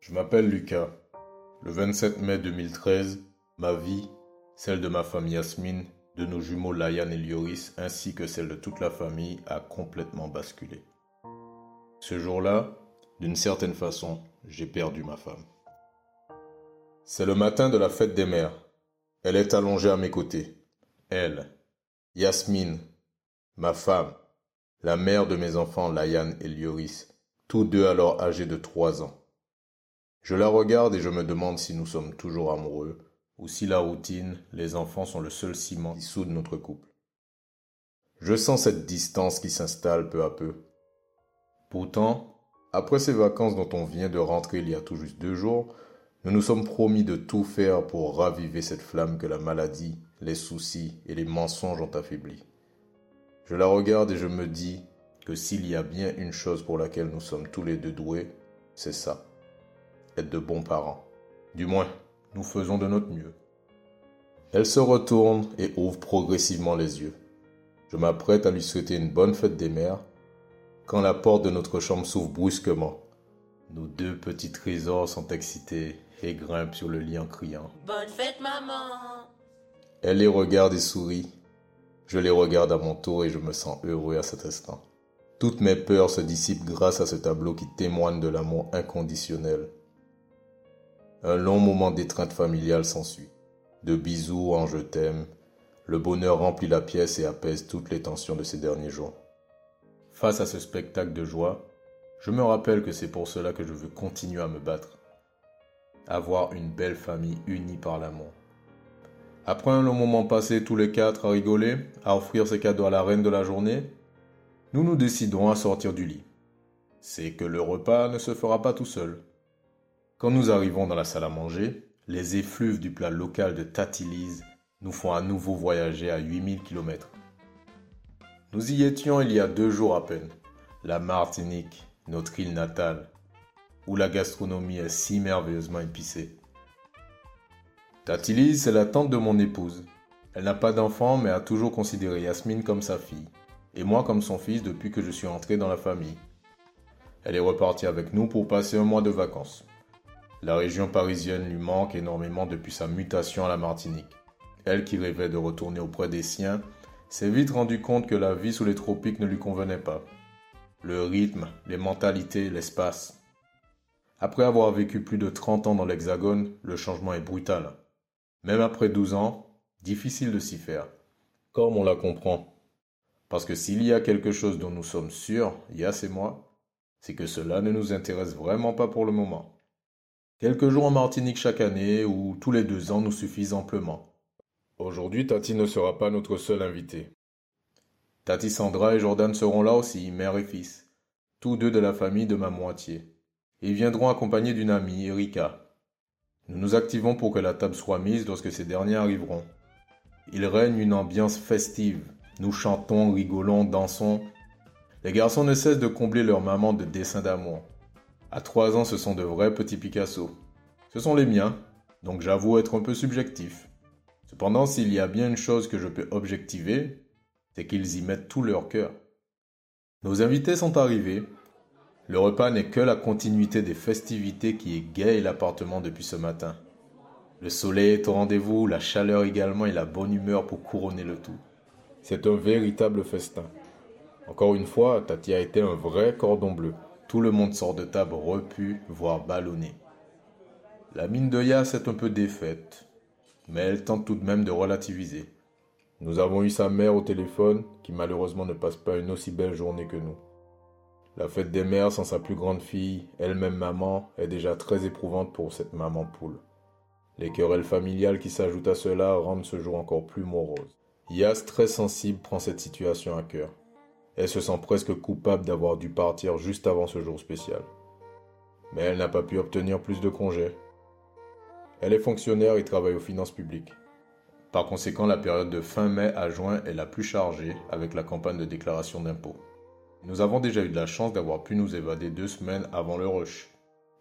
Je m'appelle Lucas. Le 27 mai 2013, ma vie, celle de ma femme Yasmine, de nos jumeaux Layan et Lioris, ainsi que celle de toute la famille, a complètement basculé. Ce jour-là, d'une certaine façon, j'ai perdu ma femme. C'est le matin de la fête des mères. Elle est allongée à mes côtés. Elle, Yasmine, ma femme, la mère de mes enfants Layan et Lioris, tous deux alors âgés de trois ans. Je la regarde et je me demande si nous sommes toujours amoureux, ou si la routine, les enfants sont le seul ciment qui soude notre couple. Je sens cette distance qui s'installe peu à peu. Pourtant, après ces vacances dont on vient de rentrer il y a tout juste deux jours, nous nous sommes promis de tout faire pour raviver cette flamme que la maladie, les soucis et les mensonges ont affaiblie. Je la regarde et je me dis que s'il y a bien une chose pour laquelle nous sommes tous les deux doués, c'est ça être de bons parents. Du moins, nous faisons de notre mieux. Elle se retourne et ouvre progressivement les yeux. Je m'apprête à lui souhaiter une bonne fête des mères quand la porte de notre chambre s'ouvre brusquement. Nos deux petits trésors sont excités et grimpent sur le lit en criant ⁇ Bonne fête maman !⁇ Elle les regarde et sourit. Je les regarde à mon tour et je me sens heureux à cet instant. Toutes mes peurs se dissipent grâce à ce tableau qui témoigne de l'amour inconditionnel un long moment d'étreinte familiale s'ensuit. De bisous en je t'aime, le bonheur remplit la pièce et apaise toutes les tensions de ces derniers jours. Face à ce spectacle de joie, je me rappelle que c'est pour cela que je veux continuer à me battre. Avoir une belle famille unie par l'amour. Après un long moment passé tous les quatre à rigoler, à offrir ses cadeaux à la reine de la journée, nous nous déciderons à sortir du lit. C'est que le repas ne se fera pas tout seul. Quand nous arrivons dans la salle à manger, les effluves du plat local de Tatilise nous font à nouveau voyager à 8000 km. Nous y étions il y a deux jours à peine. La Martinique, notre île natale, où la gastronomie est si merveilleusement épicée. Tatilise, c'est la tante de mon épouse. Elle n'a pas d'enfant, mais a toujours considéré Yasmine comme sa fille, et moi comme son fils depuis que je suis entré dans la famille. Elle est repartie avec nous pour passer un mois de vacances. La région parisienne lui manque énormément depuis sa mutation à la Martinique. Elle qui rêvait de retourner auprès des siens, s'est vite rendu compte que la vie sous les tropiques ne lui convenait pas. Le rythme, les mentalités, l'espace. Après avoir vécu plus de 30 ans dans l'Hexagone, le changement est brutal. Même après 12 ans, difficile de s'y faire. Comme on la comprend. Parce que s'il y a quelque chose dont nous sommes sûrs, Yass et moi, c'est que cela ne nous intéresse vraiment pas pour le moment. Quelques jours en Martinique chaque année ou tous les deux ans nous suffisent amplement. Aujourd'hui, Tati ne sera pas notre seul invité. Tati Sandra et Jordan seront là aussi, mère et fils, tous deux de la famille de ma moitié. Ils viendront accompagnés d'une amie, Erika. Nous nous activons pour que la table soit mise lorsque ces derniers arriveront. Il règne une ambiance festive. Nous chantons, rigolons, dansons. Les garçons ne cessent de combler leur maman de dessins d'amour. À trois ans, ce sont de vrais petits Picasso. Ce sont les miens, donc j'avoue être un peu subjectif. Cependant, s'il y a bien une chose que je peux objectiver, c'est qu'ils y mettent tout leur cœur. Nos invités sont arrivés. Le repas n'est que la continuité des festivités qui égayent l'appartement depuis ce matin. Le soleil est au rendez-vous, la chaleur également et la bonne humeur pour couronner le tout. C'est un véritable festin. Encore une fois, Tati a été un vrai cordon bleu. Tout le monde sort de table repu, voire ballonné. La mine de Yass est un peu défaite, mais elle tente tout de même de relativiser. Nous avons eu sa mère au téléphone, qui malheureusement ne passe pas une aussi belle journée que nous. La fête des mères sans sa plus grande fille, elle-même maman, est déjà très éprouvante pour cette maman poule. Les querelles familiales qui s'ajoutent à cela rendent ce jour encore plus morose. Yas, très sensible, prend cette situation à cœur. Elle se sent presque coupable d'avoir dû partir juste avant ce jour spécial. Mais elle n'a pas pu obtenir plus de congés. Elle est fonctionnaire et travaille aux finances publiques. Par conséquent, la période de fin mai à juin est la plus chargée avec la campagne de déclaration d'impôts. Nous avons déjà eu de la chance d'avoir pu nous évader deux semaines avant le rush.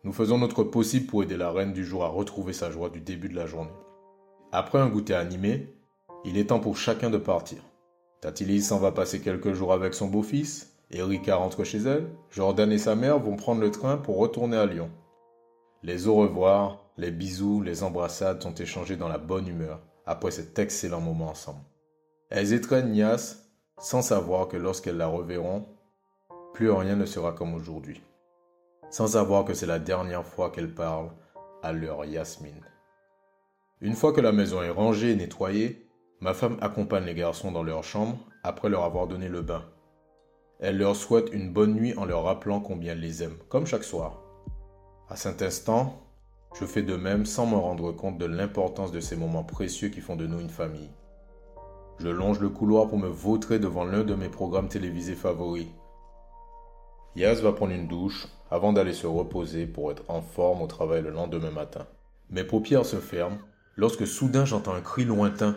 Nous faisons notre possible pour aider la reine du jour à retrouver sa joie du début de la journée. Après un goûter animé, il est temps pour chacun de partir. Tatilis s'en va passer quelques jours avec son beau-fils, Erika rentre chez elle, Jordan et sa mère vont prendre le train pour retourner à Lyon. Les au revoir, les bisous, les embrassades sont échangés dans la bonne humeur après cet excellent moment ensemble. Elles étreignent Nias sans savoir que lorsqu'elles la reverront, plus rien ne sera comme aujourd'hui. Sans savoir que c'est la dernière fois qu'elles parlent à leur Yasmine. Une fois que la maison est rangée et nettoyée, ma femme accompagne les garçons dans leur chambre après leur avoir donné le bain. Elle leur souhaite une bonne nuit en leur rappelant combien elle les aime, comme chaque soir. À cet instant, je fais de même sans me rendre compte de l'importance de ces moments précieux qui font de nous une famille. Je longe le couloir pour me vautrer devant l'un de mes programmes télévisés favoris. Yas va prendre une douche avant d'aller se reposer pour être en forme au travail le lendemain matin. Mes paupières se ferment lorsque soudain j'entends un cri lointain.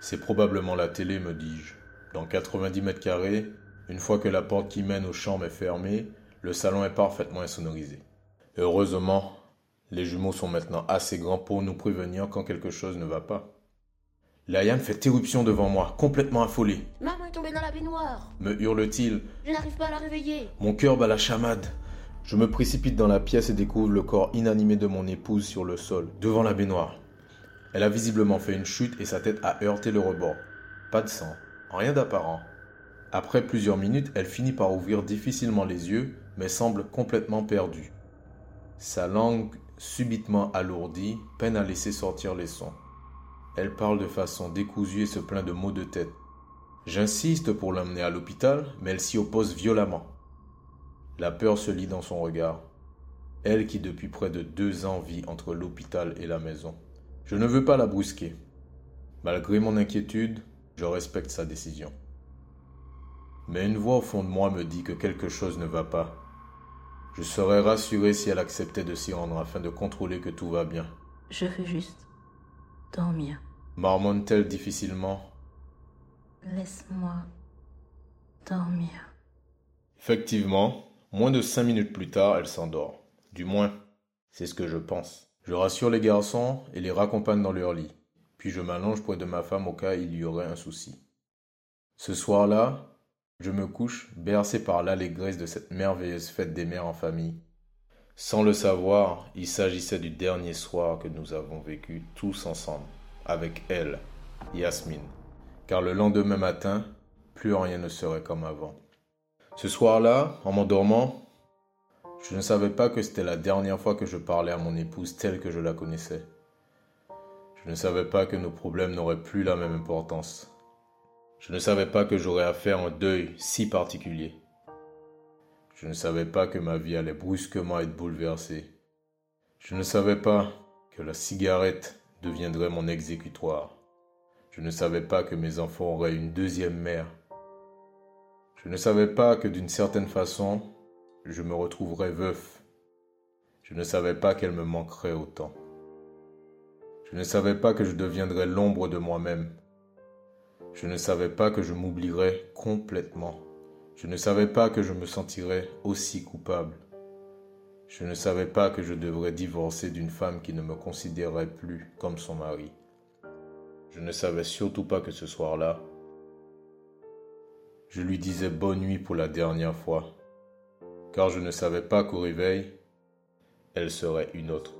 C'est probablement la télé, me dis-je. Dans 90 mètres carrés, une fois que la porte qui mène aux chambres est fermée, le salon est parfaitement insonorisé. Heureusement, les jumeaux sont maintenant assez grands pour nous prévenir quand quelque chose ne va pas. Layan fait éruption devant moi, complètement affolé. Maman est tombée dans la baignoire. Me hurle-t-il. Je n'arrive pas à la réveiller. Mon cœur bat la chamade. Je me précipite dans la pièce et découvre le corps inanimé de mon épouse sur le sol, devant la baignoire. Elle a visiblement fait une chute et sa tête a heurté le rebord. Pas de sang, rien d'apparent. Après plusieurs minutes, elle finit par ouvrir difficilement les yeux, mais semble complètement perdue. Sa langue, subitement alourdie, peine à laisser sortir les sons. Elle parle de façon décousue et se plaint de maux de tête. J'insiste pour l'emmener à l'hôpital, mais elle s'y oppose violemment. La peur se lit dans son regard. Elle qui depuis près de deux ans vit entre l'hôpital et la maison. Je ne veux pas la brusquer. Malgré mon inquiétude, je respecte sa décision. Mais une voix au fond de moi me dit que quelque chose ne va pas. Je serais rassuré si elle acceptait de s'y rendre afin de contrôler que tout va bien. Je veux juste dormir. Marmonne-t-elle difficilement? Laisse-moi dormir. Effectivement, moins de cinq minutes plus tard, elle s'endort. Du moins, c'est ce que je pense. Je rassure les garçons et les raccompagne dans leur lit. Puis je m'allonge près de ma femme au cas où il y aurait un souci. Ce soir-là, je me couche bercé par l'allégresse de cette merveilleuse fête des mères en famille. Sans le savoir, il s'agissait du dernier soir que nous avons vécu tous ensemble, avec elle, Yasmine, car le lendemain matin, plus rien ne serait comme avant. Ce soir-là, en m'endormant, je ne savais pas que c'était la dernière fois que je parlais à mon épouse telle que je la connaissais. Je ne savais pas que nos problèmes n'auraient plus la même importance. Je ne savais pas que j'aurais à faire un deuil si particulier. Je ne savais pas que ma vie allait brusquement être bouleversée. Je ne savais pas que la cigarette deviendrait mon exécutoire. Je ne savais pas que mes enfants auraient une deuxième mère. Je ne savais pas que d'une certaine façon, je me retrouverais veuf. Je ne savais pas qu'elle me manquerait autant. Je ne savais pas que je deviendrais l'ombre de moi-même. Je ne savais pas que je m'oublierais complètement. Je ne savais pas que je me sentirais aussi coupable. Je ne savais pas que je devrais divorcer d'une femme qui ne me considérait plus comme son mari. Je ne savais surtout pas que ce soir-là, je lui disais bonne nuit pour la dernière fois car je ne savais pas qu'au réveil, elle serait une autre.